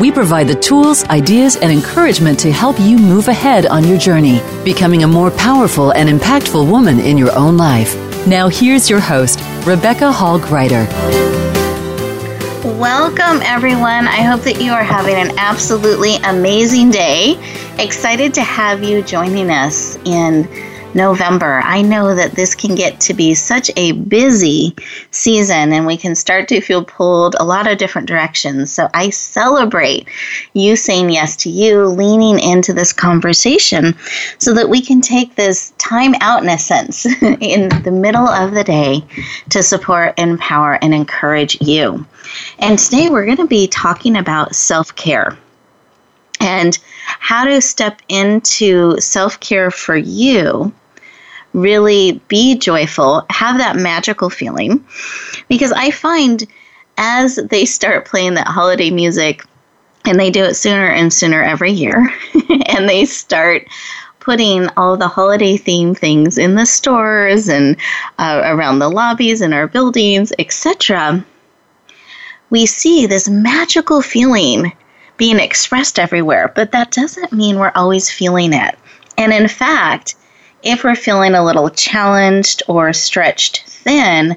we provide the tools, ideas, and encouragement to help you move ahead on your journey, becoming a more powerful and impactful woman in your own life. Now, here's your host, Rebecca Hall Gruyter. Welcome, everyone. I hope that you are having an absolutely amazing day. Excited to have you joining us in November. I know that this can get to be such a busy season and we can start to feel pulled a lot of different directions. So I celebrate you saying yes to you, leaning into this conversation so that we can take this time out in a sense in the middle of the day to support, empower, and encourage you. And today we're going to be talking about self care and how to step into self care for you really be joyful, have that magical feeling. Because I find as they start playing that holiday music, and they do it sooner and sooner every year, and they start putting all the holiday theme things in the stores and uh, around the lobbies in our buildings, etc. We see this magical feeling being expressed everywhere, but that doesn't mean we're always feeling it. And in fact, if we're feeling a little challenged or stretched thin,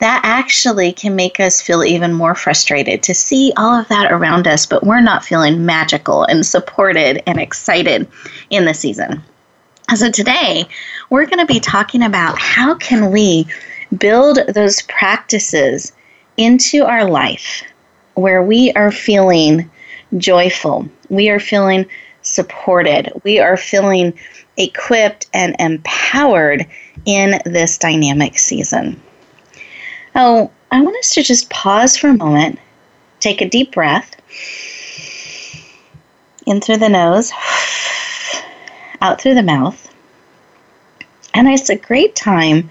that actually can make us feel even more frustrated to see all of that around us, but we're not feeling magical and supported and excited in the season. So today, we're going to be talking about how can we build those practices into our life where we are feeling joyful, we are feeling supported, we are feeling equipped and empowered in this dynamic season. Oh, I want us to just pause for a moment, take a deep breath in through the nose, out through the mouth. And it's a great time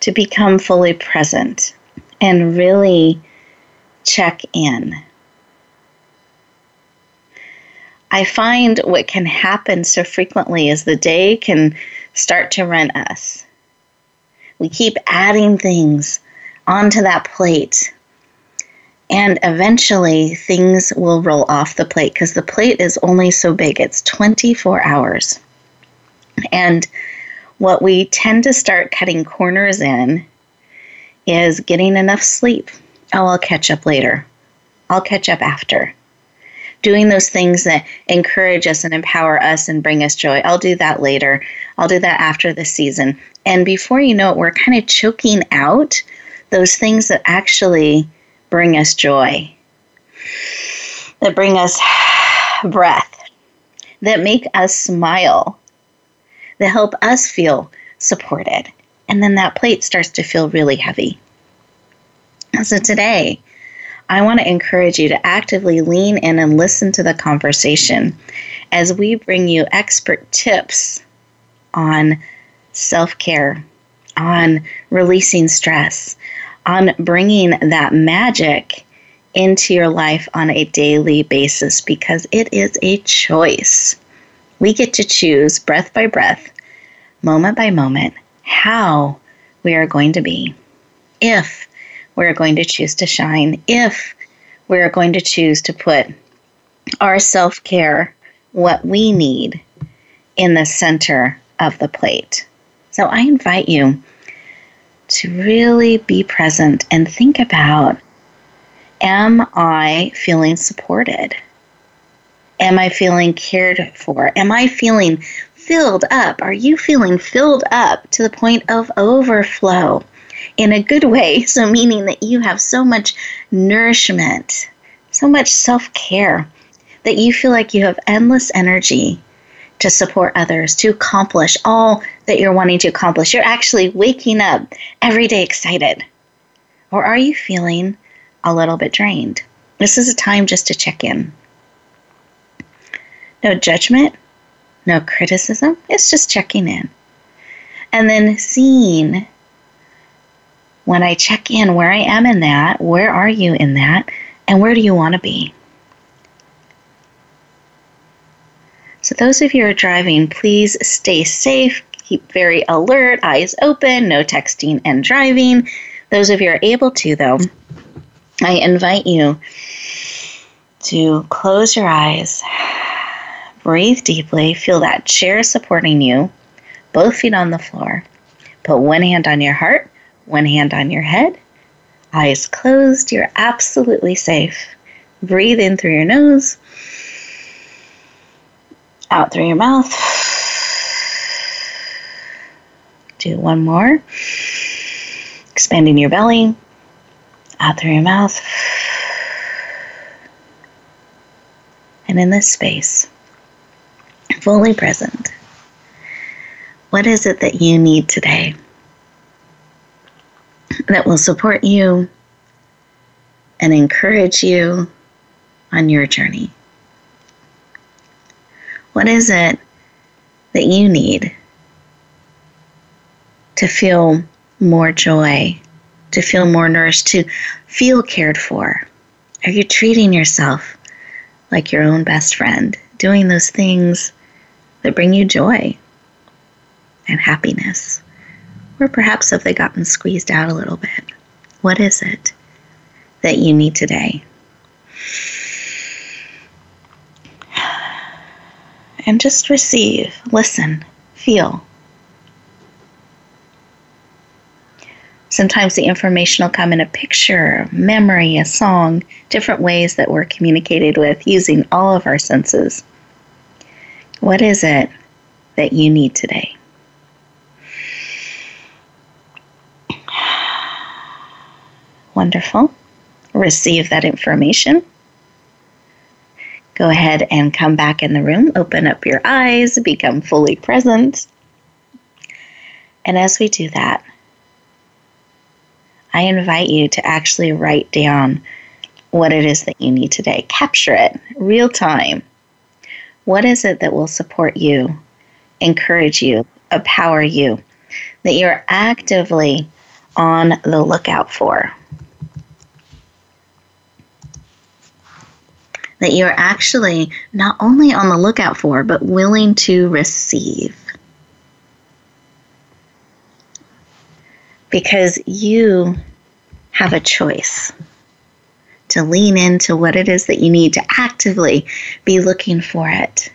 to become fully present and really check in. I find what can happen so frequently is the day can start to run us. We keep adding things onto that plate. And eventually things will roll off the plate because the plate is only so big. It's 24 hours. And what we tend to start cutting corners in is getting enough sleep. Oh, I'll catch up later. I'll catch up after doing those things that encourage us and empower us and bring us joy. I'll do that later. I'll do that after the season. And before you know it, we're kind of choking out those things that actually bring us joy, that bring us breath, that make us smile, that help us feel supported. And then that plate starts to feel really heavy. So today, I want to encourage you to actively lean in and listen to the conversation as we bring you expert tips on self care, on releasing stress, on bringing that magic into your life on a daily basis because it is a choice. We get to choose breath by breath, moment by moment, how we are going to be. If we're going to choose to shine if we're going to choose to put our self care, what we need, in the center of the plate. So I invite you to really be present and think about Am I feeling supported? Am I feeling cared for? Am I feeling filled up? Are you feeling filled up to the point of overflow? In a good way. So, meaning that you have so much nourishment, so much self care that you feel like you have endless energy to support others, to accomplish all that you're wanting to accomplish. You're actually waking up every day excited. Or are you feeling a little bit drained? This is a time just to check in. No judgment, no criticism. It's just checking in. And then seeing when I check in where I am in that, where are you in that, and where do you want to be? So, those of you who are driving, please stay safe, keep very alert, eyes open, no texting and driving. Those of you are able to, though, I invite you to close your eyes, breathe deeply, feel that chair supporting you, both feet on the floor. Put one hand on your heart, one hand on your head, eyes closed. You're absolutely safe. Breathe in through your nose, out through your mouth. Do one more. Expanding your belly, out through your mouth. And in this space, fully present, what is it that you need today that will support you and encourage you on your journey? What is it that you need to feel more joy, to feel more nourished, to feel cared for? Are you treating yourself like your own best friend, doing those things that bring you joy? and happiness? Or perhaps have they gotten squeezed out a little bit? What is it that you need today? And just receive, listen, feel. Sometimes the information will come in a picture, memory, a song, different ways that we're communicated with using all of our senses. What is it that you need today? Wonderful. Receive that information. Go ahead and come back in the room, open up your eyes, become fully present. And as we do that, I invite you to actually write down what it is that you need today. Capture it real time. What is it that will support you, encourage you, empower you, that you're actively on the lookout for? That you're actually not only on the lookout for, but willing to receive. Because you have a choice to lean into what it is that you need to actively be looking for it.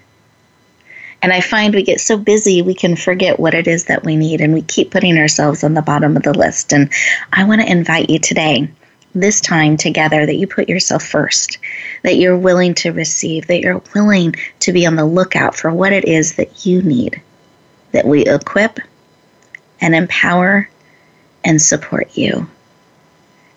And I find we get so busy, we can forget what it is that we need, and we keep putting ourselves on the bottom of the list. And I want to invite you today this time together that you put yourself first, that you're willing to receive, that you're willing to be on the lookout for what it is that you need, that we equip and empower and support you.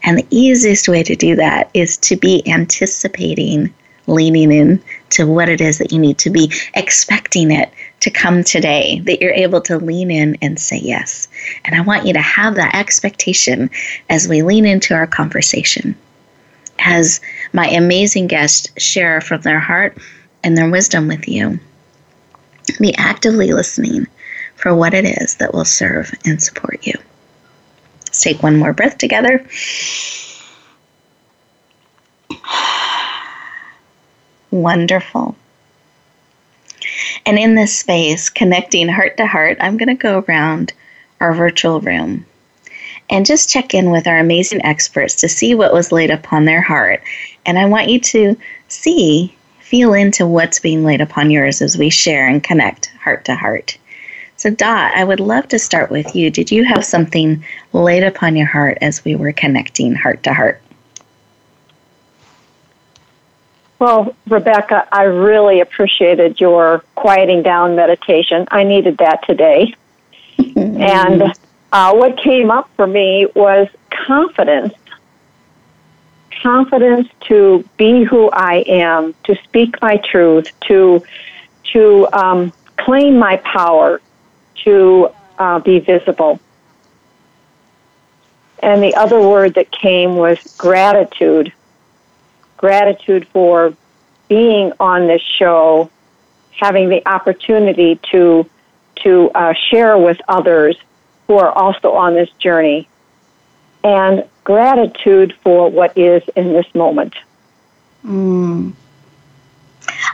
And the easiest way to do that is to be anticipating leaning in to what it is that you need to be expecting it to come today, that you're able to lean in and say yes. And I want you to have that expectation as we lean into our conversation. As my amazing guests share from their heart and their wisdom with you, be actively listening for what it is that will serve and support you. Let's take one more breath together. Wonderful. And in this space, connecting heart to heart, I'm going to go around our virtual room and just check in with our amazing experts to see what was laid upon their heart. And I want you to see, feel into what's being laid upon yours as we share and connect heart to heart. So, Dot, I would love to start with you. Did you have something laid upon your heart as we were connecting heart to heart? Well, Rebecca, I really appreciated your quieting down meditation. I needed that today. and uh, what came up for me was confidence. confidence to be who I am, to speak my truth, to to um, claim my power, to uh, be visible. And the other word that came was gratitude. Gratitude for being on this show, having the opportunity to to uh, share with others who are also on this journey, and gratitude for what is in this moment. Mm.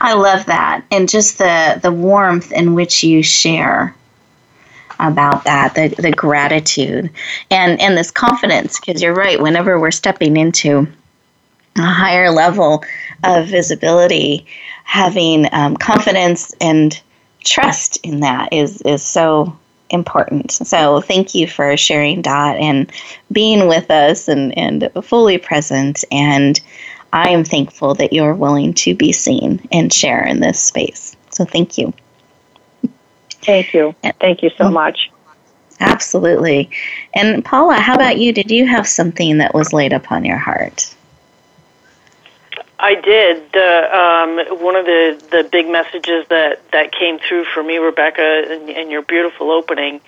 I love that, and just the the warmth in which you share about that, the the gratitude, and and this confidence. Because you're right. Whenever we're stepping into a higher level of visibility, having um, confidence and trust in that is is so important. So thank you for sharing Dot and being with us and, and fully present. And I am thankful that you're willing to be seen and share in this space. So thank you. Thank you. Thank you so much. Absolutely. And Paula, how about you? Did you have something that was laid upon your heart? I did. um, one of the, the big messages that, that came through for me, Rebecca, in, in your beautiful opening,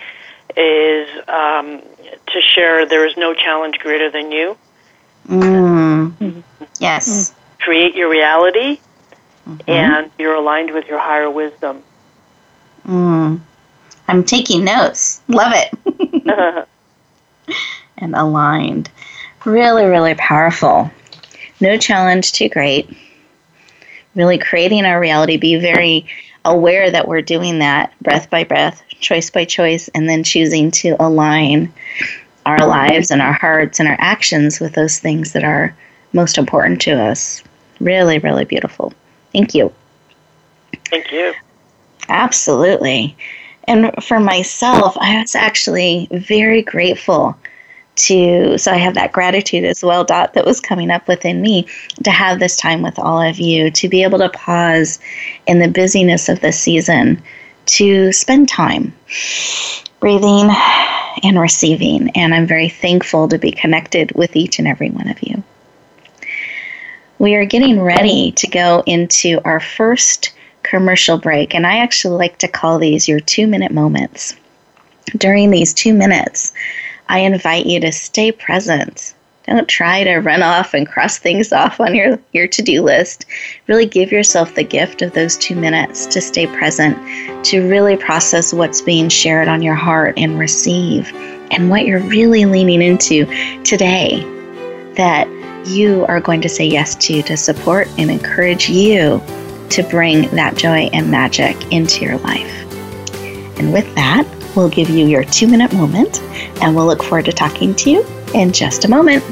is um, to share there is no challenge greater than you. Mm. Yes. Create your reality, mm-hmm. and you're aligned with your higher wisdom. Mm. I'm taking notes. Love it. and aligned. Really, really powerful. No challenge too great. Really creating our reality, be very aware that we're doing that breath by breath, choice by choice, and then choosing to align our lives and our hearts and our actions with those things that are most important to us. Really, really beautiful. Thank you. Thank you. Absolutely. And for myself, I was actually very grateful to so i have that gratitude as well dot that was coming up within me to have this time with all of you to be able to pause in the busyness of the season to spend time breathing and receiving. And i'm very thankful to be connected with each and every one of you. We are getting ready to go into our first commercial break and i actually like to call these your two minute moments. During these two minutes I invite you to stay present. Don't try to run off and cross things off on your, your to do list. Really give yourself the gift of those two minutes to stay present, to really process what's being shared on your heart and receive, and what you're really leaning into today that you are going to say yes to to support and encourage you to bring that joy and magic into your life. And with that, we'll give you your two minute moment and we'll look forward to talking to you in just a moment.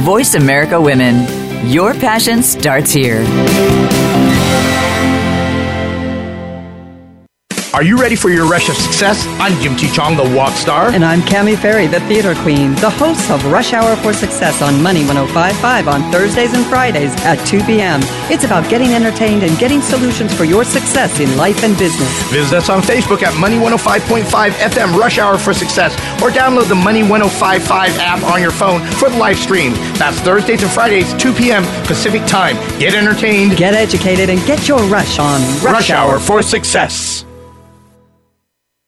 Voice America Women. Your passion starts here. Are you ready for your rush of success? I'm Jim T. Chong, the walk star. And I'm Cami Ferry, the theater queen, the host of Rush Hour for Success on Money 1055 on Thursdays and Fridays at 2 p.m. It's about getting entertained and getting solutions for your success in life and business. Visit us on Facebook at Money 105.5 FM Rush Hour for Success or download the Money 1055 app on your phone for the live stream. That's Thursdays and Fridays, 2 p.m. Pacific Time. Get entertained, get educated, and get your rush on Rush, rush Hour for Success.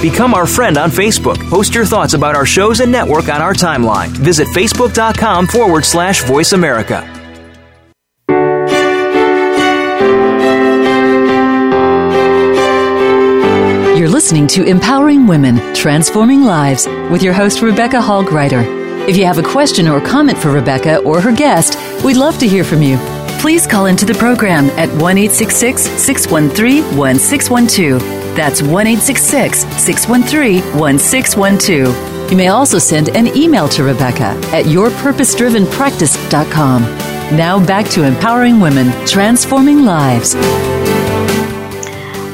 Become our friend on Facebook. Post your thoughts about our shows and network on our timeline. Visit facebook.com forward slash voice America. You're listening to Empowering Women, Transforming Lives with your host, Rebecca Hall Gruyter. If you have a question or comment for Rebecca or her guest, we'd love to hear from you. Please call into the program at 1 613 1612. That's 1 613 1612. You may also send an email to Rebecca at yourpurposedrivenpractice.com. Now back to empowering women, transforming lives.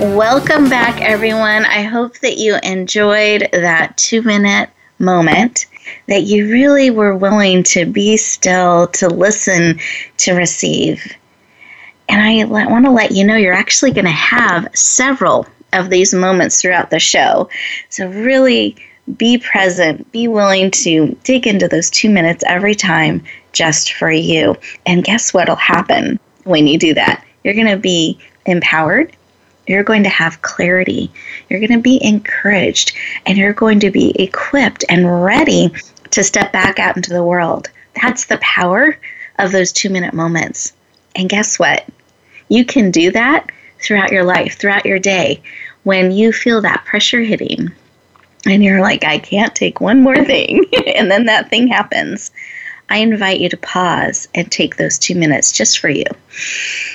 Welcome back, everyone. I hope that you enjoyed that two minute moment, that you really were willing to be still, to listen, to receive. And I want to let you know you're actually going to have several of these moments throughout the show. So, really be present, be willing to dig into those two minutes every time just for you. And guess what will happen when you do that? You're going to be empowered you're going to have clarity. You're going to be encouraged and you're going to be equipped and ready to step back out into the world. That's the power of those two minute moments. And guess what? You can do that throughout your life, throughout your day. When you feel that pressure hitting and you're like, I can't take one more thing, and then that thing happens. I invite you to pause and take those two minutes just for you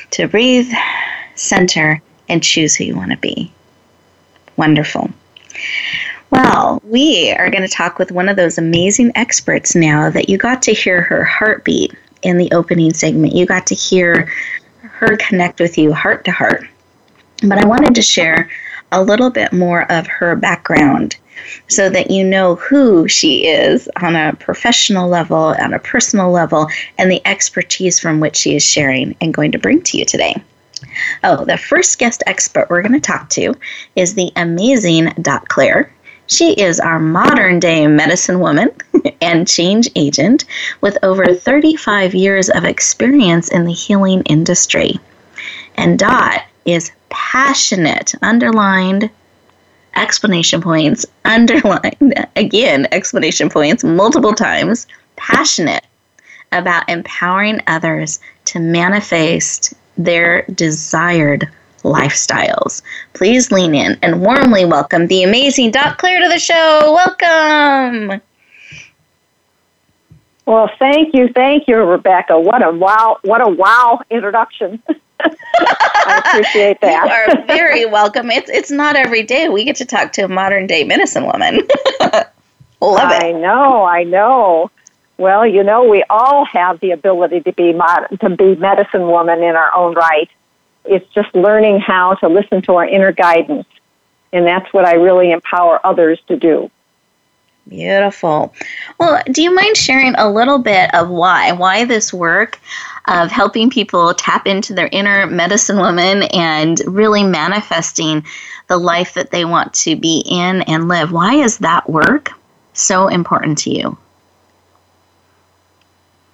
to breathe, center, and choose who you want to be. Wonderful. Well, we are going to talk with one of those amazing experts now that you got to hear her heartbeat in the opening segment. You got to hear her connect with you heart to heart. But I wanted to share a little bit more of her background so that you know who she is on a professional level, on a personal level, and the expertise from which she is sharing and going to bring to you today. Oh, the first guest expert we're going to talk to is the amazing Dot Claire. She is our modern day medicine woman and change agent with over 35 years of experience in the healing industry. And Dot is passionate, underlined explanation points, underlined again, explanation points multiple times, passionate about empowering others to manifest their desired lifestyles. Please lean in and warmly welcome the amazing Dot Claire to the show. Welcome. Well, thank you, thank you, Rebecca. What a wow, what a wow introduction. I appreciate that. You are very welcome. It's it's not every day we get to talk to a modern day medicine woman. Love it. I know, I know. Well, you know, we all have the ability to be mod- to be medicine woman in our own right. It's just learning how to listen to our inner guidance, and that's what I really empower others to do. Beautiful. Well, do you mind sharing a little bit of why why this work of helping people tap into their inner medicine woman and really manifesting the life that they want to be in and live? Why is that work so important to you?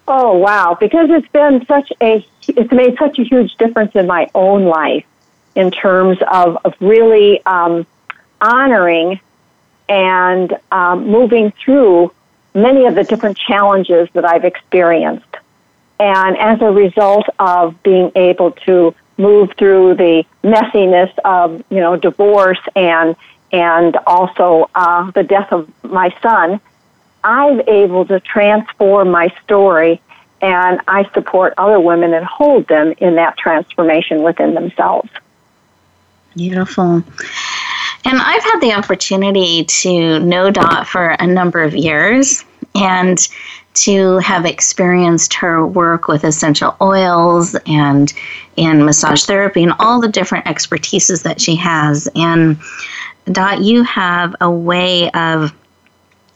Oh wow! Because it's been such a it's made such a huge difference in my own life in terms of of really um, honoring and um, moving through many of the different challenges that I've experienced. And as a result of being able to move through the messiness of you know divorce and and also uh, the death of my son I'm able to transform my story and I support other women and hold them in that transformation within themselves. Beautiful. And I've had the opportunity to know Dot for a number of years and to have experienced her work with essential oils and in massage therapy and all the different expertises that she has. And Dot, you have a way of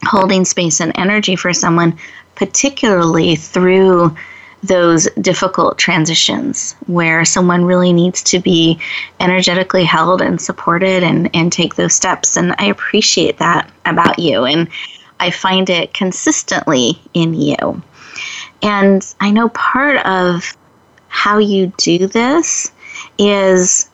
holding space and energy for someone, particularly through those difficult transitions where someone really needs to be energetically held and supported and, and take those steps. And I appreciate that about you. And I find it consistently in you. And I know part of how you do this is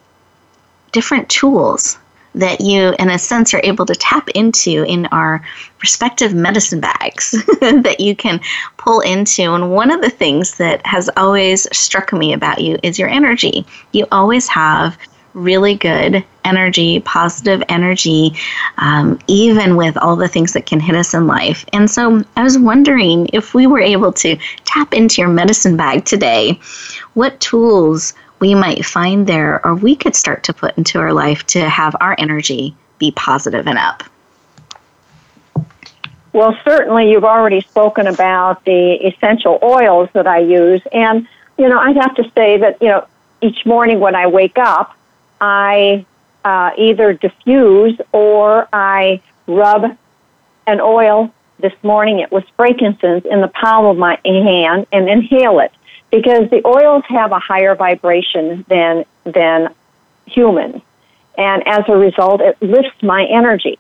different tools that you, in a sense, are able to tap into in our respective medicine bags that you can pull into. And one of the things that has always struck me about you is your energy. You always have really good energy, positive energy, um, even with all the things that can hit us in life. And so I was wondering if we were able to tap into your medicine bag today, what tools we might find there or we could start to put into our life to have our energy be positive and up. Well, certainly you've already spoken about the essential oils that I use. And, you know, I'd have to say that, you know, each morning when I wake up, I uh, either diffuse or I rub an oil. This morning it was frankincense in the palm of my hand and inhale it because the oils have a higher vibration than than humans, and as a result, it lifts my energy.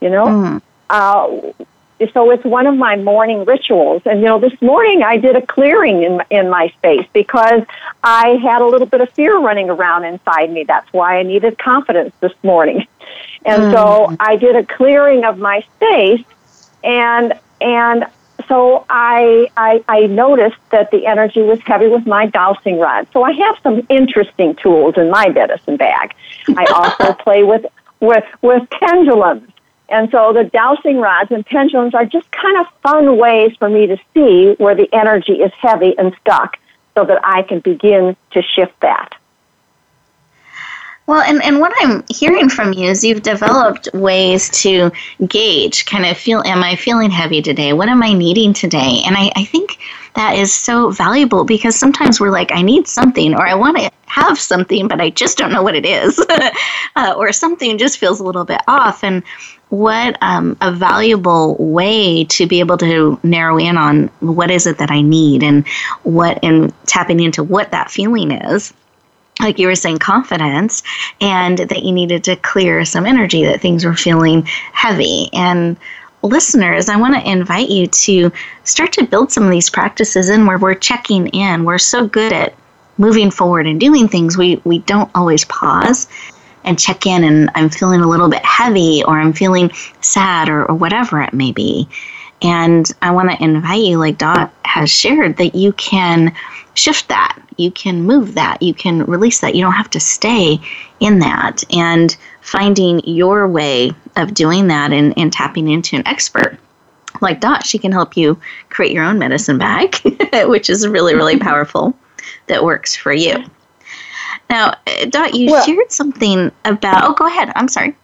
You know, mm. uh, so it's one of my morning rituals. And you know, this morning I did a clearing in in my space because I had a little bit of fear running around inside me. That's why I needed confidence this morning. And mm. so I did a clearing of my space, and and so I, I I noticed that the energy was heavy with my dowsing rod. So I have some interesting tools in my medicine bag. I also play with with with pendulums and so the dowsing rods and pendulums are just kind of fun ways for me to see where the energy is heavy and stuck so that I can begin to shift that. Well, and, and what I'm hearing from you is you've developed ways to gauge, kind of feel, am I feeling heavy today? What am I needing today? And I, I think that is so valuable because sometimes we're like, I need something or I want to have something, but I just don't know what it is. uh, or something just feels a little bit off. And what um, a valuable way to be able to narrow in on what is it that I need and what and tapping into what that feeling is. Like you were saying, confidence, and that you needed to clear some energy, that things were feeling heavy. And listeners, I want to invite you to start to build some of these practices in where we're checking in. We're so good at moving forward and doing things, we, we don't always pause and check in and I'm feeling a little bit heavy or I'm feeling sad or, or whatever it may be. And I want to invite you, like Dot has shared, that you can shift that. You can move that. You can release that. You don't have to stay in that. And finding your way of doing that and, and tapping into an expert like Dot, she can help you create your own medicine bag, which is really, really powerful that works for you. Now, uh, Dot, you well, shared something about. Oh, go ahead. I'm sorry.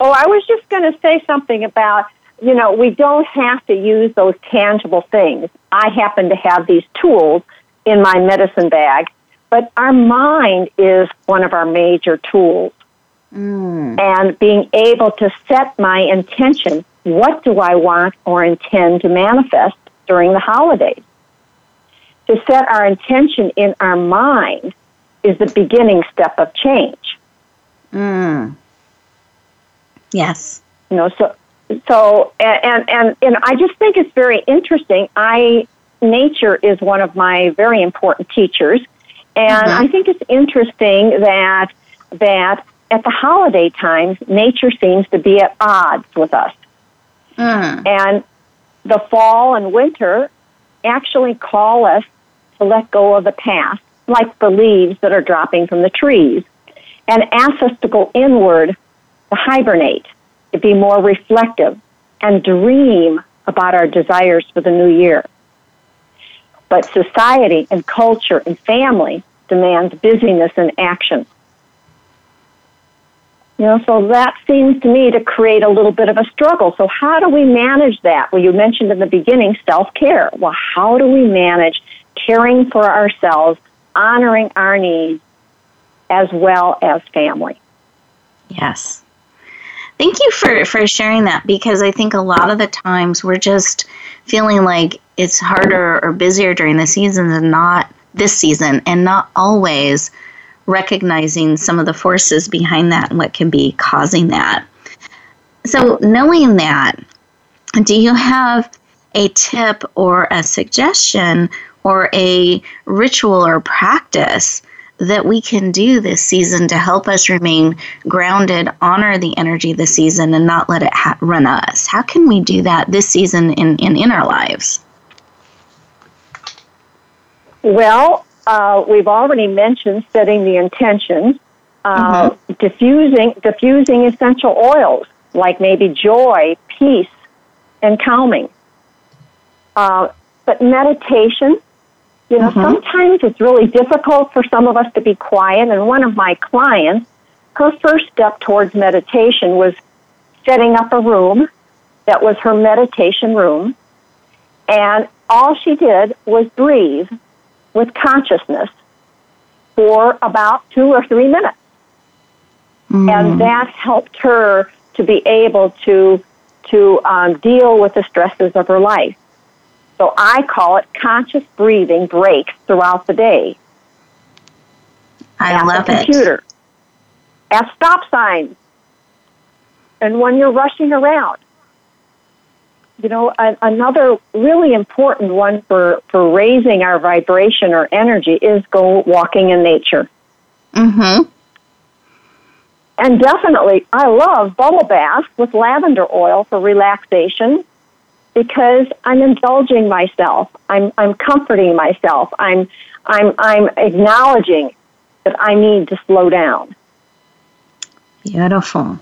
Oh, I was just going to say something about, you know, we don't have to use those tangible things. I happen to have these tools in my medicine bag, but our mind is one of our major tools. Mm. And being able to set my intention what do I want or intend to manifest during the holidays? To set our intention in our mind is the beginning step of change. Mm. Yes. You know, so so and and and I just think it's very interesting. I nature is one of my very important teachers, and mm-hmm. I think it's interesting that that at the holiday times, nature seems to be at odds with us, mm. and the fall and winter actually call us to let go of the past, like the leaves that are dropping from the trees, and ask us to go inward, to hibernate, to be more reflective, and dream about our desires for the new year. But society and culture and family demands busyness and action. You know, so that seems to me to create a little bit of a struggle. So how do we manage that? Well, you mentioned in the beginning self-care. Well, how do we manage caring for ourselves, honoring our needs, as well as family. Yes. Thank you for, for sharing that because I think a lot of the times we're just feeling like it's harder or busier during the season than not this season and not always recognizing some of the forces behind that and what can be causing that. So, knowing that, do you have a tip or a suggestion or a ritual or practice that we can do this season to help us remain grounded, honor the energy of the season, and not let it ha- run us? How can we do that this season in, in, in our lives? Well, uh, we've already mentioned setting the intention, uh, mm-hmm. diffusing, diffusing essential oils like maybe joy, peace, and calming. Uh, but meditation, you know, mm-hmm. sometimes it's really difficult for some of us to be quiet. And one of my clients, her first step towards meditation was setting up a room that was her meditation room. And all she did was breathe with consciousness for about two or three minutes. Mm. And that helped her to be able to, to um, deal with the stresses of her life. So I call it conscious breathing breaks throughout the day. I at love the computer, it. At stop signs, and when you're rushing around. You know, a, another really important one for, for raising our vibration or energy is go walking in nature. Mm-hmm. And definitely, I love bubble baths with lavender oil for relaxation because I'm indulging myself. I'm, I'm comforting myself. I'm, I'm, I'm acknowledging that I need to slow down. Beautiful.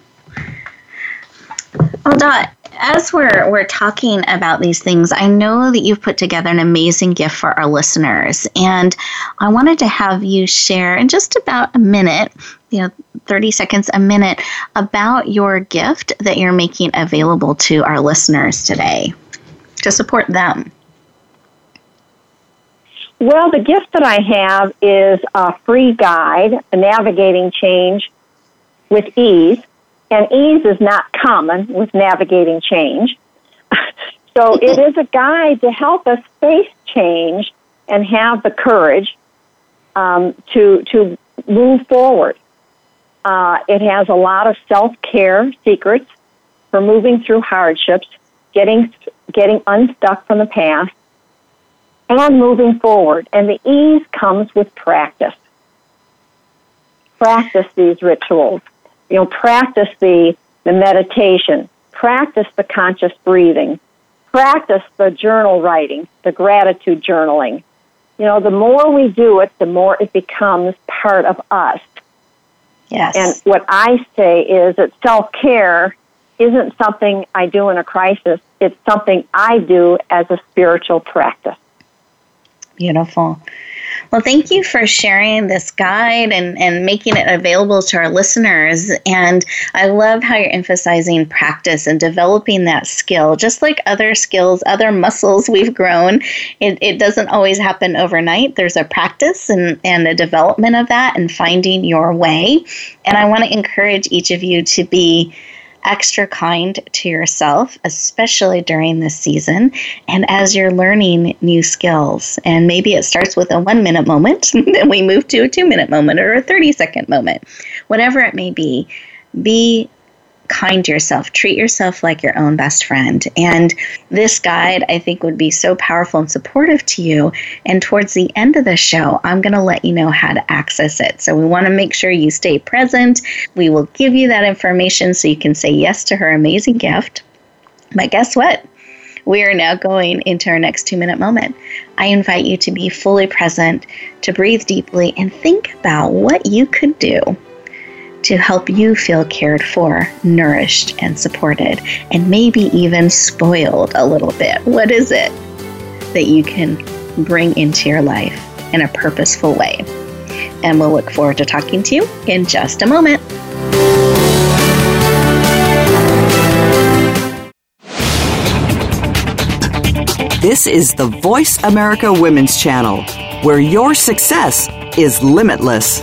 Well, Dot, as we're we're talking about these things, I know that you've put together an amazing gift for our listeners, and I wanted to have you share in just about a minute, you know, 30 seconds a minute about your gift that you're making available to our listeners today to support them. Well, the gift that I have is a free guide, navigating change with ease and ease is not common with navigating change. so it is a guide to help us face change and have the courage um, to to move forward. Uh, it has a lot of self care secrets for moving through hardships, getting getting unstuck from the past, and moving forward. And the ease comes with practice. Practice these rituals you know, practice the, the meditation, practice the conscious breathing, practice the journal writing, the gratitude journaling. You know, the more we do it, the more it becomes part of us. Yes. And what I say is that self care isn't something I do in a crisis, it's something I do as a spiritual practice. Beautiful. Well, thank you for sharing this guide and, and making it available to our listeners. And I love how you're emphasizing practice and developing that skill. Just like other skills, other muscles we've grown, it, it doesn't always happen overnight. There's a practice and, and a development of that and finding your way. And I want to encourage each of you to be extra kind to yourself, especially during this season and as you're learning new skills. And maybe it starts with a one minute moment, then we move to a two minute moment or a 30 second moment. Whatever it may be, be kind to yourself. Treat yourself like your own best friend. And this guide, I think, would be so powerful and supportive to you. And towards the end of the show, I'm going to let you know how to access it. So we want to make sure you stay present. We will give you that information so you can say yes to her amazing gift. But guess what? We are now going into our next two minute moment. I invite you to be fully present, to breathe deeply, and think about what you could do to help you feel cared for, nourished, and supported, and maybe even spoiled a little bit. What is it that you can bring into your life in a purposeful way? And we'll look forward to talking to you in just a moment. This is the Voice America Women's Channel, where your success is limitless.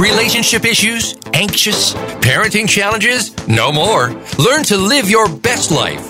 Relationship issues? Anxious? Parenting challenges? No more. Learn to live your best life.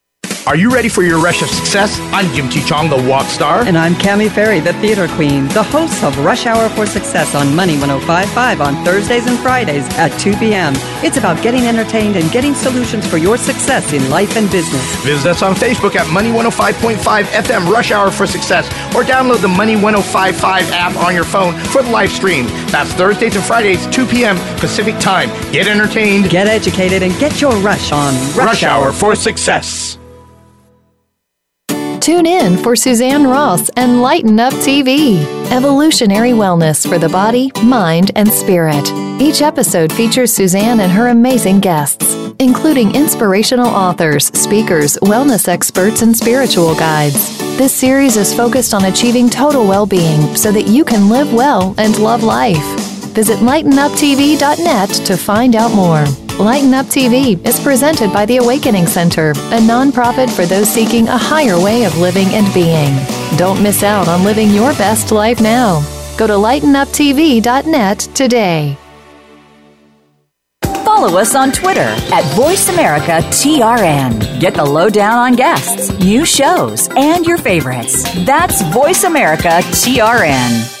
Are you ready for your rush of success? I'm Jim T. Chong, the Wok Star. And I'm Cami Ferry, the theater queen, the host of Rush Hour for Success on Money 1055 on Thursdays and Fridays at 2 p.m. It's about getting entertained and getting solutions for your success in life and business. Visit us on Facebook at Money 105.5 FM Rush Hour for Success or download the Money 1055 app on your phone for the live stream. That's Thursdays and Fridays, 2 p.m. Pacific Time. Get entertained, get educated, and get your rush on Rush, rush Hour for Success. Tune in for Suzanne Ross and Lighten Up TV, evolutionary wellness for the body, mind, and spirit. Each episode features Suzanne and her amazing guests, including inspirational authors, speakers, wellness experts, and spiritual guides. This series is focused on achieving total well being so that you can live well and love life. Visit lightenuptv.net to find out more. Lighten Up TV is presented by the Awakening Center, a nonprofit for those seeking a higher way of living and being. Don't miss out on living your best life now. Go to lightenuptv.net today. Follow us on Twitter at VoiceAmericaTRN. Get the lowdown on guests, new shows, and your favorites. That's VoiceAmericaTRN.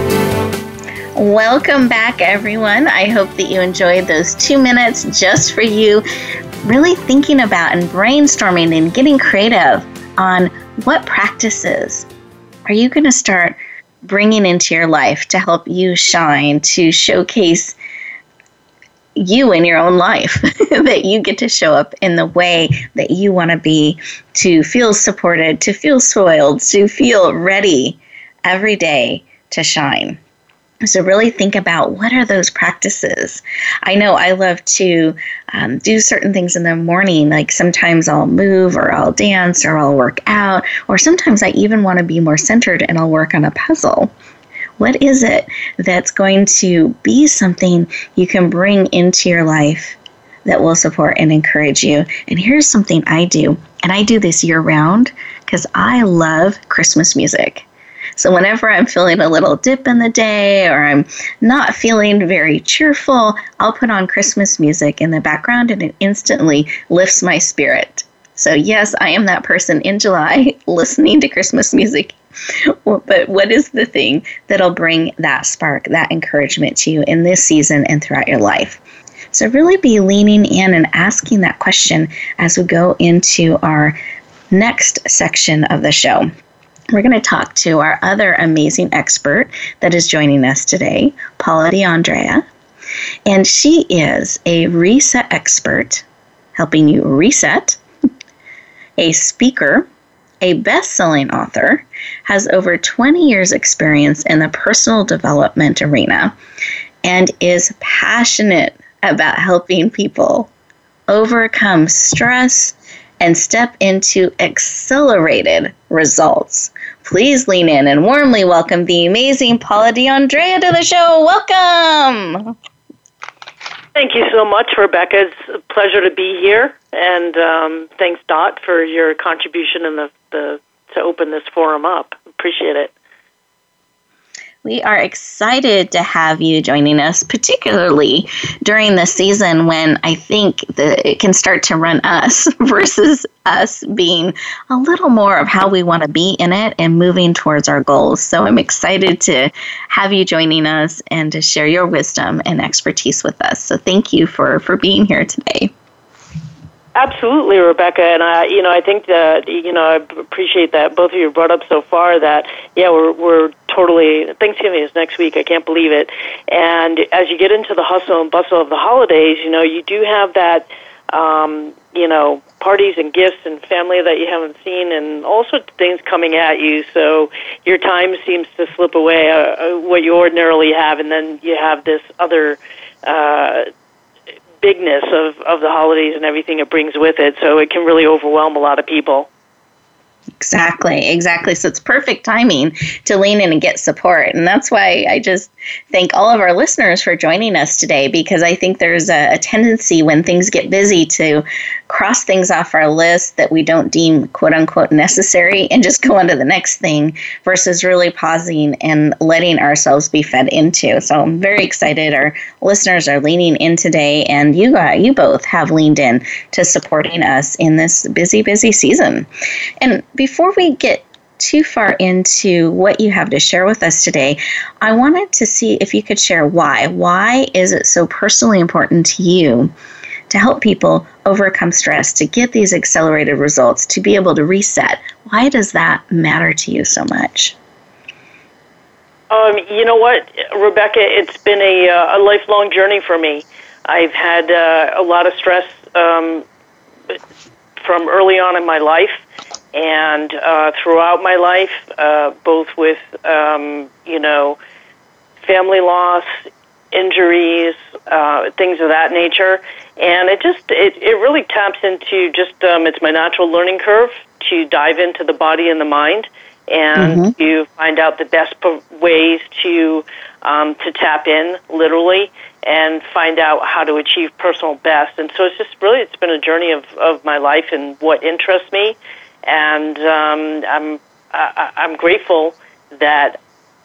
Welcome back, everyone. I hope that you enjoyed those two minutes just for you, really thinking about and brainstorming and getting creative on what practices are you going to start bringing into your life to help you shine, to showcase you in your own life, that you get to show up in the way that you want to be, to feel supported, to feel soiled, to feel ready every day to shine. So, really think about what are those practices. I know I love to um, do certain things in the morning, like sometimes I'll move or I'll dance or I'll work out, or sometimes I even want to be more centered and I'll work on a puzzle. What is it that's going to be something you can bring into your life that will support and encourage you? And here's something I do, and I do this year round because I love Christmas music. So whenever I'm feeling a little dip in the day or I'm not feeling very cheerful, I'll put on Christmas music in the background and it instantly lifts my spirit. So, yes, I am that person in July listening to Christmas music. But what is the thing that'll bring that spark, that encouragement to you in this season and throughout your life? So, really be leaning in and asking that question as we go into our next section of the show we're going to talk to our other amazing expert that is joining us today, Paula DeAndrea. And she is a reset expert, helping you reset, a speaker, a best selling author, has over 20 years' experience in the personal development arena, and is passionate about helping people overcome stress and step into accelerated results. Please lean in and warmly welcome the amazing Paula DeAndrea to the show. Welcome. Thank you so much, Rebecca. It's a pleasure to be here, and um, thanks, Dot, for your contribution in the, the to open this forum up. Appreciate it. We are excited to have you joining us, particularly during the season when I think it can start to run us versus us being a little more of how we want to be in it and moving towards our goals. So I'm excited to have you joining us and to share your wisdom and expertise with us. So thank you for, for being here today. Absolutely, Rebecca, and I, you know, I think that you know, I appreciate that both of you brought up so far that yeah, we're we're totally Thanksgiving is next week. I can't believe it. And as you get into the hustle and bustle of the holidays, you know, you do have that, um, you know, parties and gifts and family that you haven't seen, and all sorts of things coming at you. So your time seems to slip away, uh, uh what you ordinarily have, and then you have this other. Uh, bigness of, of the holidays and everything it brings with it. So it can really overwhelm a lot of people. Exactly, exactly. So it's perfect timing to lean in and get support. And that's why I just thank all of our listeners for joining us today because I think there's a, a, tendency when things get busy to cross things off our list that we don't deem quote unquote necessary and just go on to the next thing versus really pausing and letting ourselves be fed into. So I'm very excited. Our listeners are leaning in today, and you got you both have leaned in to supporting us in this busy, busy season. And before we get too far into what you have to share with us today, I wanted to see if you could share why. Why is it so personally important to you to help people overcome stress, to get these accelerated results, to be able to reset? Why does that matter to you so much? Um, you know what, Rebecca? It's been a, uh, a lifelong journey for me. I've had uh, a lot of stress um, from early on in my life and uh, throughout my life, uh, both with um, you know family loss, injuries, uh, things of that nature, and it just it, it really taps into just um, it's my natural learning curve to dive into the body and the mind and mm-hmm. to find out the best ways to um, to tap in literally and find out how to achieve personal best. And so it's just really it's been a journey of, of my life and what interests me and um, I'm I, I'm grateful that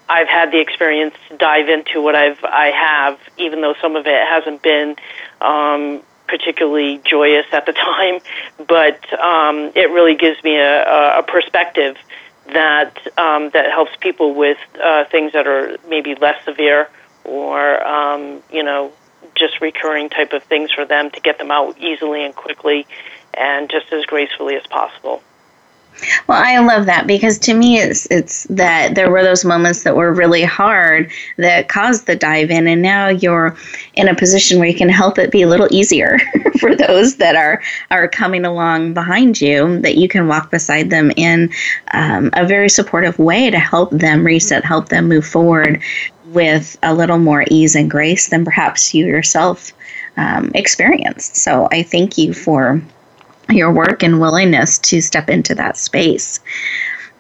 I've had the experience to dive into what I've I have, even though some of it hasn't been um, particularly joyous at the time. But um, it really gives me a, a perspective that um, that helps people with uh, things that are maybe less severe or um, you know just recurring type of things for them to get them out easily and quickly and just as gracefully as possible. Well, I love that because to me, it's it's that there were those moments that were really hard that caused the dive in, and now you're in a position where you can help it be a little easier for those that are are coming along behind you. That you can walk beside them in um, a very supportive way to help them reset, help them move forward with a little more ease and grace than perhaps you yourself um, experienced. So I thank you for your work and willingness to step into that space.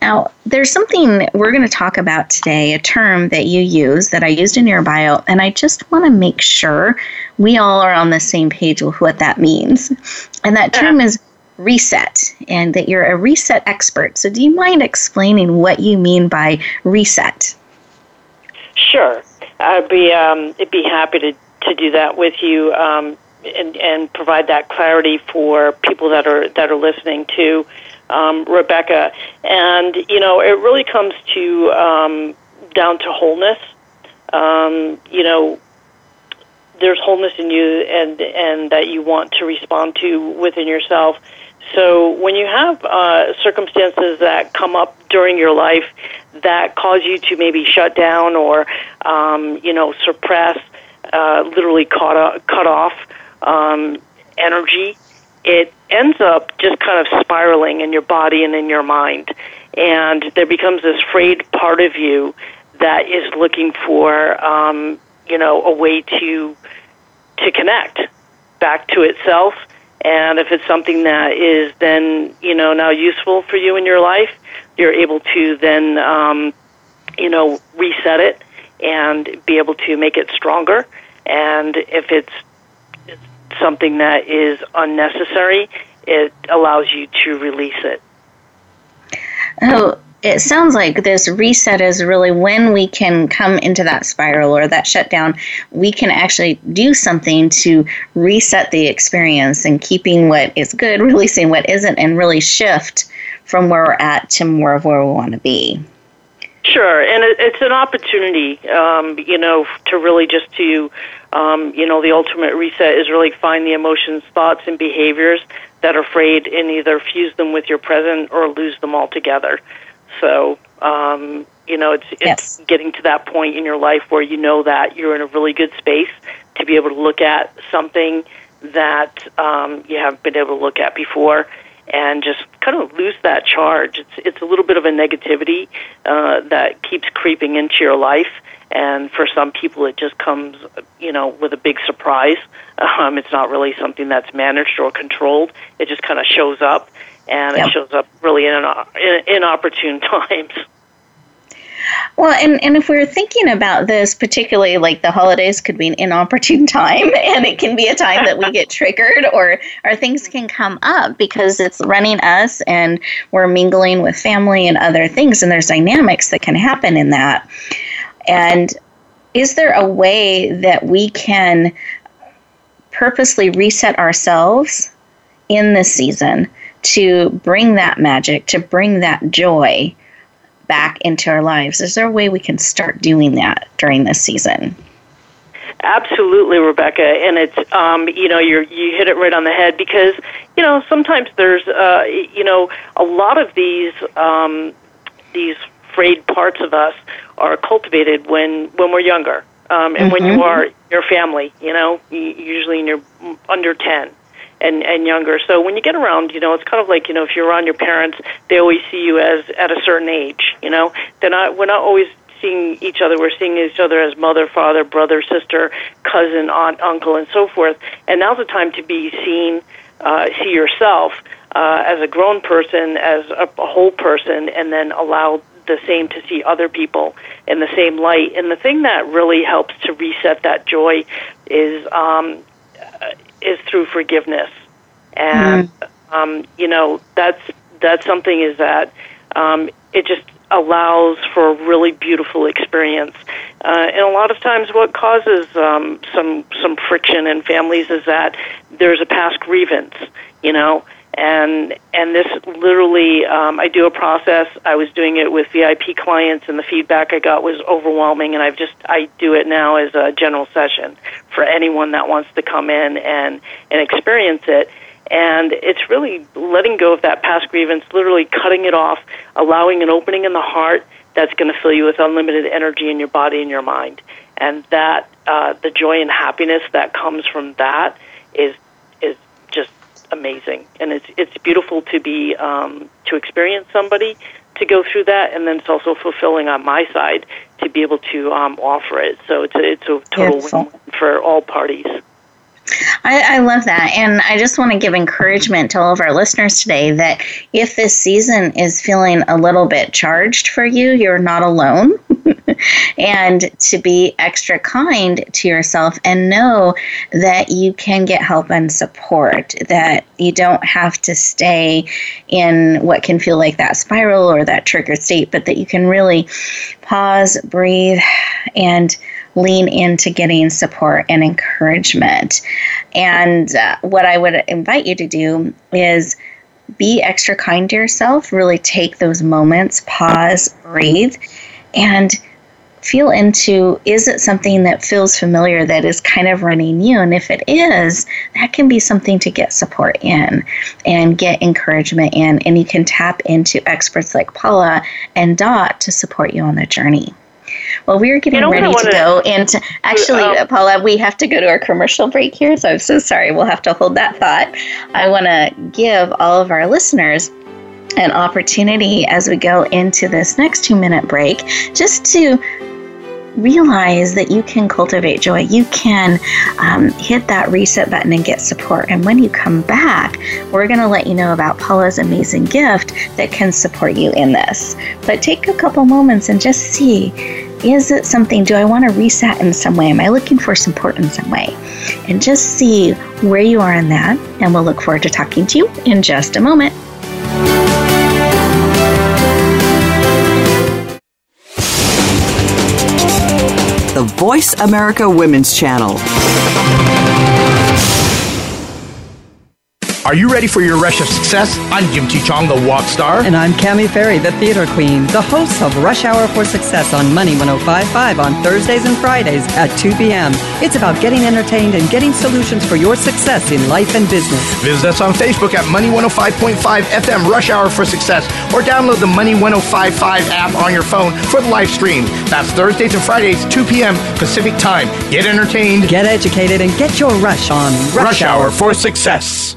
Now, there's something we're going to talk about today, a term that you use that I used in your bio, and I just want to make sure we all are on the same page with what that means. And that term is reset, and that you're a reset expert. So, do you mind explaining what you mean by reset? Sure. I'd be, um, I'd be happy to, to do that with you. Um, and, and provide that clarity for people that are that are listening to um, Rebecca. And you know, it really comes to um, down to wholeness. Um, you know, there's wholeness in you, and and that you want to respond to within yourself. So when you have uh, circumstances that come up during your life that cause you to maybe shut down or um, you know suppress, uh, literally cut cut off um, energy, it ends up just kind of spiraling in your body and in your mind. And there becomes this frayed part of you that is looking for, um, you know, a way to to connect back to itself. And if it's something that is then, you know, now useful for you in your life, you're able to then, um, you know, reset it and be able to make it stronger. And if it's something that is unnecessary, it allows you to release it. Oh, it sounds like this reset is really when we can come into that spiral or that shutdown, we can actually do something to reset the experience and keeping what is good, releasing what isn't, and really shift from where we're at to more of where we want to be. Sure, and it's an opportunity, um, you know, to really just to, um, you know, the ultimate reset is really find the emotions, thoughts, and behaviors that are afraid and either fuse them with your present or lose them altogether. So, um, you know, it's it's Yes. getting to that point in your life where you know that you're in a really good space to be able to look at something that um, you haven't been able to look at before, and just kind of lose that charge. It's it's a little bit of a negativity uh, that keeps creeping into your life, and for some people, it just comes, you know, with a big surprise. Um, it's not really something that's managed or controlled. It just kind of shows up, and Yep. it shows up really in, an, in inopportune times. Well, and, and if we're thinking about this, particularly like the holidays could be an inopportune time, and it can be a time that we get triggered or, or things can come up because it's running us and we're mingling with family and other things, and there's dynamics that can happen in that. And is there a way that we can purposely reset ourselves in this season to bring that magic, to bring that joy? back into our lives. Is there a way we can start doing that during this season? Absolutely, Rebecca, and it's um, you know you you hit it right on the head because you know sometimes there's uh, you know a lot of these um, these frayed parts of us are cultivated when when we're younger, um, and when you Mhm. are your family, you know, usually when you're under ten and and younger. So when you get around, you know, it's kind of like you know if you're around your parents, they always see you as at a certain age. You know, they're not we're not always seeing each other. We're seeing each other as mother, father, brother, sister, cousin, aunt, uncle, and so forth. And now's the time to be seen, uh, see yourself uh, as a grown person, as a, a whole person, and then allow the same to see other people in the same light. And the thing that really helps to reset that joy is um, uh, is through forgiveness. And um, you know that's that's something is that um, it just allows for a really beautiful experience. Uh, and a lot of times, what causes um, some some friction in families is that there's a past grievance, you know. And and this literally, um, I do a process. I was doing it with VIP clients, and the feedback I got was overwhelming. And I've just I do it now as a general session for anyone that wants to come in and and experience it. And it's really letting go of that past grievance, literally cutting it off, allowing an opening in the heart that's going to fill you with unlimited energy in your body and your mind. And that, uh, the joy and happiness that comes from that is amazing. And it's it's beautiful to be um, to experience somebody to go through that, and then it's also fulfilling on my side to be able to um, offer it. So it's a, it's a total Beautiful. win for all parties. I, I love that. And I just want to give encouragement to all of our listeners today that if this season is feeling a little bit charged for you, you're not alone. and to be extra kind to yourself and know that you can get help and support, that you don't have to stay in what can feel like that spiral or that triggered state, but that you can really pause, breathe, and lean into getting support and encouragement. And uh, what I would invite you to do is be extra kind to yourself, really take those moments, pause, breathe, and feel into is it something that feels familiar that is kind of running you? And if it is, that can be something to get support in and get encouragement in. And you can tap into experts like Paula and Dot to support you on the journey. Well, we're getting You know ready to go into. Actually, Um, uh, Paula, we have to go to our commercial break here, so I'm so sorry. We'll have to hold that thought. I want to give all of our listeners an opportunity as we go into this next two minute break just to realize that you can cultivate joy. You can um, hit that reset button and get support. And when you come back, we're going to let you know about Paula's amazing gift that can support you in this. But take a couple moments and just see is it something, do I want to reset in some way? Am I looking for support in some way? And just see where you are in that. And we'll look forward to talking to you in just a moment. The Voice America Women's Channel. Are you ready for your rush of success? I'm Jim T. Chong, the Wok Star. And I'm Cami Ferry, the theater queen, the host of Rush Hour for Success on Money 1055 on Thursdays and Fridays at 2 p.m. It's about getting entertained and getting solutions for your success in life and business. Visit us on Facebook at Money 105.5 FM Rush Hour for Success or download the Money 1055 app on your phone for the live stream. That's Thursdays and Fridays, 2 p.m. Pacific Time. Get entertained, get educated, and get your rush on Rush, rush Hour for Success.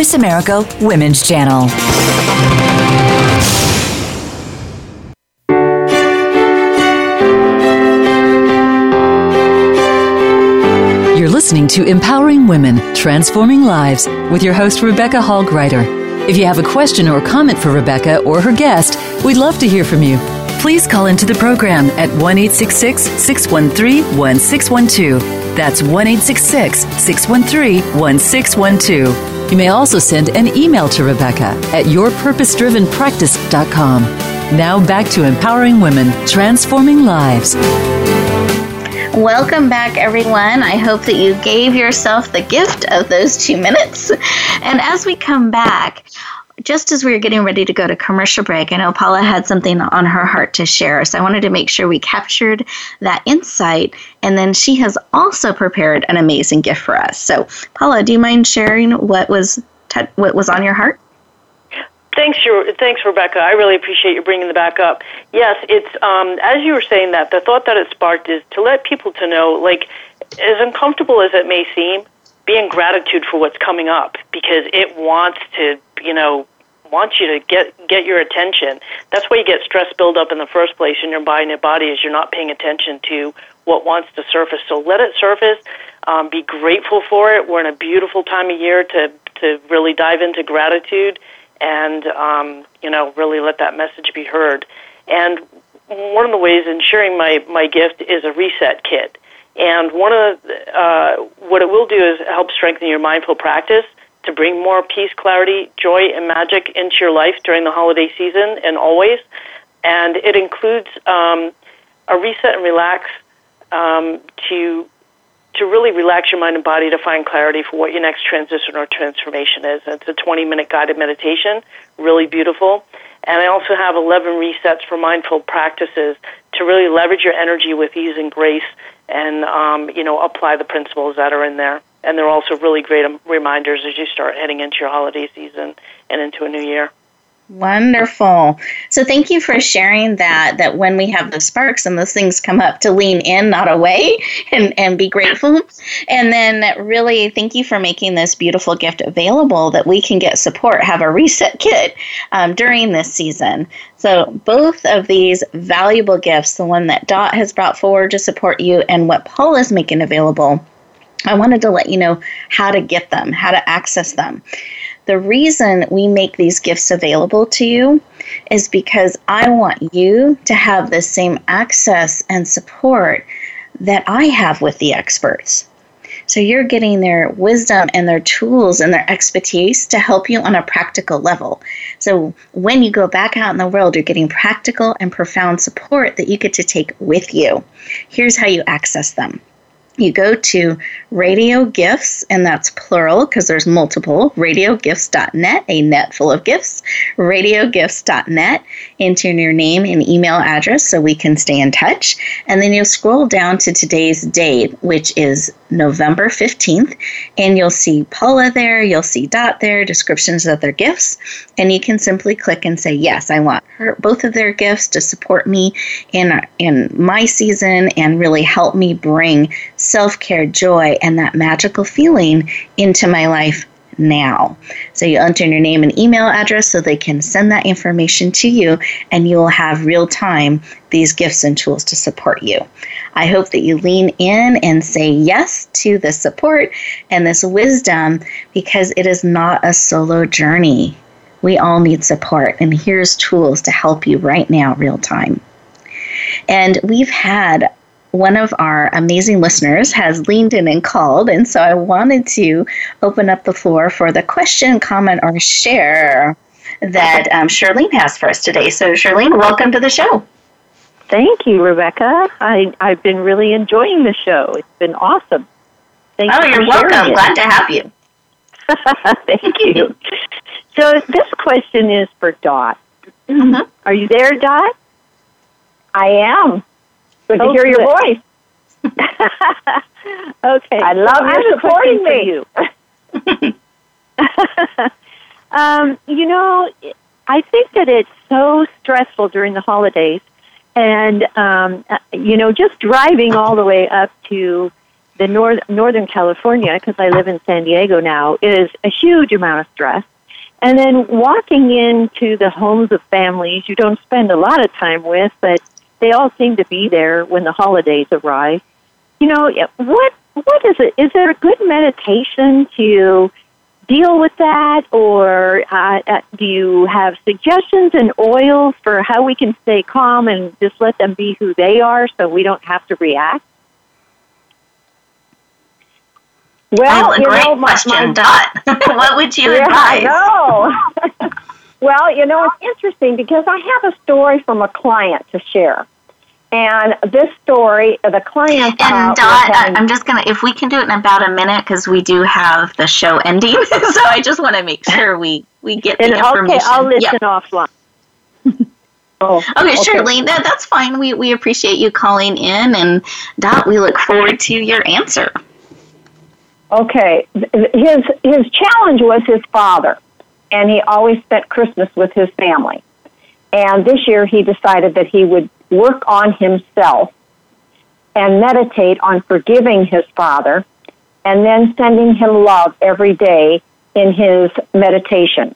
Voice America Women's Channel. You're listening to Empowering Women, Transforming Lives with your host, Rebecca Hall Gruyter. If you have a question or comment for Rebecca or her guest, we'd love to hear from you. Please call into the program at 1 613 1612. That's 1 613 1612. You may also send an email to Rebecca at yourpurposedrivenpractice.com. Now back to empowering women, transforming lives. Welcome back, everyone. I hope that you gave yourself the gift of those two minutes. And as we come back, just as we were getting ready to go to commercial break, I know Paula had something on her heart to share. So I wanted to make sure we captured that insight. And then she has also prepared an amazing gift for us. So, Paula, do you mind sharing what was t- what was on your heart? Thanks, thanks, Rebecca. I really appreciate you bringing the back up. Yes, it's um, as you were saying that the thought that it sparked is to let people to know, like, as uncomfortable as it may seem, be in gratitude for what's coming up because it wants to, you know, wants you to get get your attention. That's why you get stress buildup in the first place in your body and your body is you're not paying attention to what wants to surface. So let it surface. Um, be grateful for it. We're in a beautiful time of year to to really dive into gratitude and um, you know really let that message be heard. And one of the ways in sharing my my gift is a reset kit. And one of the, uh, what it will do is help strengthen your mindful practice to bring more peace, clarity, joy, and magic into your life during the holiday season and always. And it includes um, a reset and relax um, to to really relax your mind and body to find clarity for what your next transition or transformation is. It's a 20 minute guided meditation, really beautiful. And I also have 11 resets for mindful practices to really leverage your energy with ease and grace and, um, you know, apply the principles that are in there and they're also really great reminders as you start heading into your holiday season and into a new year. Wonderful. So thank you for sharing that that when we have the sparks and those things come up to lean in, not away, and, and be grateful. And then really thank you for making this beautiful gift available that we can get support, have a reset kit um, during this season. So both of these valuable gifts, the one that Dot has brought forward to support you and what Paul is making available I wanted to let you know how to get them, how to access them. The reason we make these gifts available to you is because I want you to have the same access and support that I have with the experts. So you're getting their wisdom and their tools and their expertise to help you on a practical level. So when you go back out in the world, you're getting practical and profound support that you get to take with you. Here's how you access them you go to radio gifts and that's plural because there's multiple radiogifts.net a net full of gifts radiogifts.net enter your name and email address so we can stay in touch. And then you'll scroll down to today's date which is november 15th and you'll see paula there you'll see dot there descriptions of their gifts and you can simply click and say yes i want her, both of their gifts to support me in in my season and really help me bring self care, joy, and that magical feeling into my life now. So you enter your name and email address so they can send that information to you and you will have real time these gifts and tools to support you. I hope that you lean in and say yes to the support and this wisdom because it is not a solo journey. We all need support, and here's tools to help you right now, real time. And we've had one of our amazing listeners has leaned in and called, and so I wanted to open up the floor for the question, comment, or share that um, Charlene has for us today. So, Charlene, welcome to the show. Thank you, Rebecca. I, I've been really enjoying the show. It's been awesome. Thank oh, you are welcome. It. Glad to have you. Thank you. So, this question is for Dot. Mm-hmm. Are you there, Dot? I am. Good to hear your voice. okay. I love so your supporting me. You. um, you know, I think that it's so stressful during the holidays, and um, uh, you know, just driving all the way up to the north Northern California because I live in San Diego now is a huge amount of stress. And then walking into the homes of families you don't spend a lot of time with, but they all seem to be there when the holidays arrive. You know, what what is it? Is there a good meditation to deal with that, or uh, uh, do you have suggestions and oils for how we can stay calm and just let them be who they are, so we don't have to react? Well, a great know, question, my, Dot. what would you yeah, advise? No. well, you know, it's interesting because I have a story from a client to share. And this story, the client. And uh, Dot, having, I'm just gonna, if we can do it in about a minute, because we do have the show ending, so I just want to make sure we we get the information. Okay, I'll listen yep. offline. oh, okay, okay, Charlene, that, that's fine. We we appreciate you calling in, and Dot, we look forward to your answer. Okay, his his challenge was his father, and he always spent Christmas with his family. And this year, he decided that he would work on himself and meditate on forgiving his father and then sending him love every day in his meditation.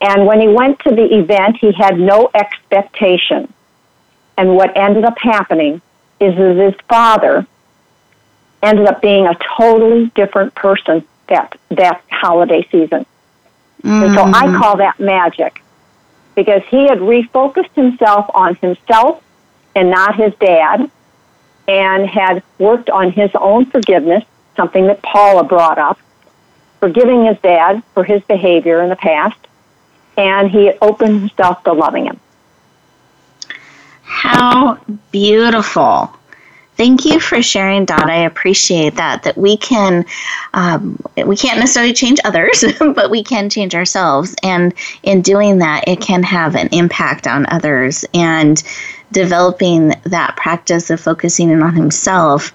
And when he went to the event, he had no expectation. And what ended up happening is that his father ended up being a totally different person that, that holiday season. Mm. And so I mm. call that magic because he had refocused himself on himself and not his dad and had worked on his own forgiveness, something that Paula brought up, forgiving his dad for his behavior in the past, and he had opened himself to loving him. How beautiful. Thank you for sharing, Dot. I appreciate that. That we can, um, we can't necessarily change others, but we can change ourselves. And in doing that, it can have an impact on others. And developing that practice of focusing in on himself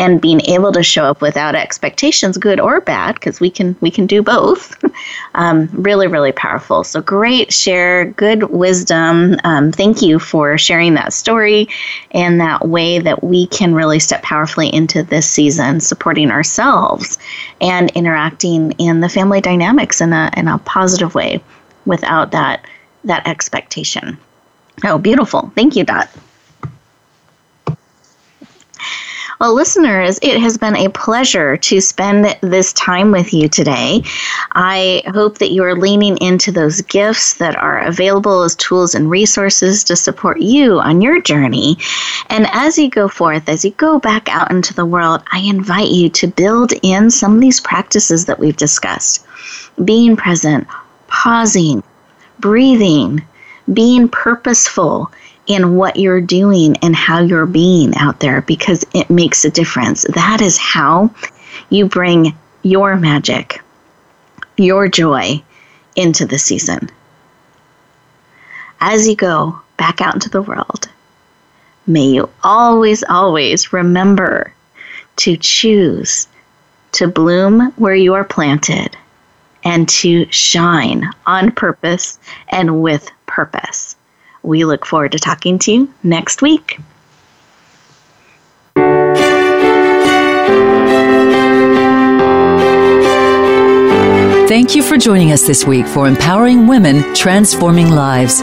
and being able to show up without expectations, good or bad, because we can we can do both. um, really, really powerful. So great share, good wisdom. Um, thank you for sharing that story and that way that we can really step powerfully into this season, supporting ourselves and interacting in the family dynamics in a in a positive way, without that that expectation. Oh, beautiful. Thank you, Dot. Well, listeners, it has been a pleasure to spend this time with you today. I hope that you are leaning into those gifts that are available as tools and resources to support you on your journey. And as you go forth, as you go back out into the world, I invite you to build in some of these practices that we've discussed being present, pausing, breathing, being purposeful in what you're doing and how you're being out there because it makes a difference. That is how you bring your magic, your joy into the season. As you go back out into the world, may you always, always remember to choose to bloom where you are planted and to shine on purpose and with purpose. We look forward to talking to you next week. Thank you for joining us this week for Empowering Women, Transforming Lives.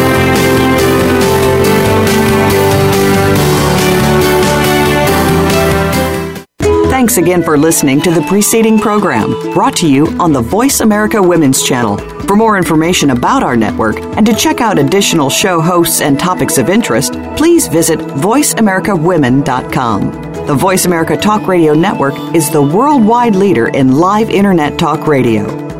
Thanks again for listening to the preceding program brought to you on the Voice America Women's Channel. For more information about our network and to check out additional show hosts and topics of interest, please visit VoiceAmericaWomen.com. The Voice America Talk Radio Network is the worldwide leader in live Internet talk radio.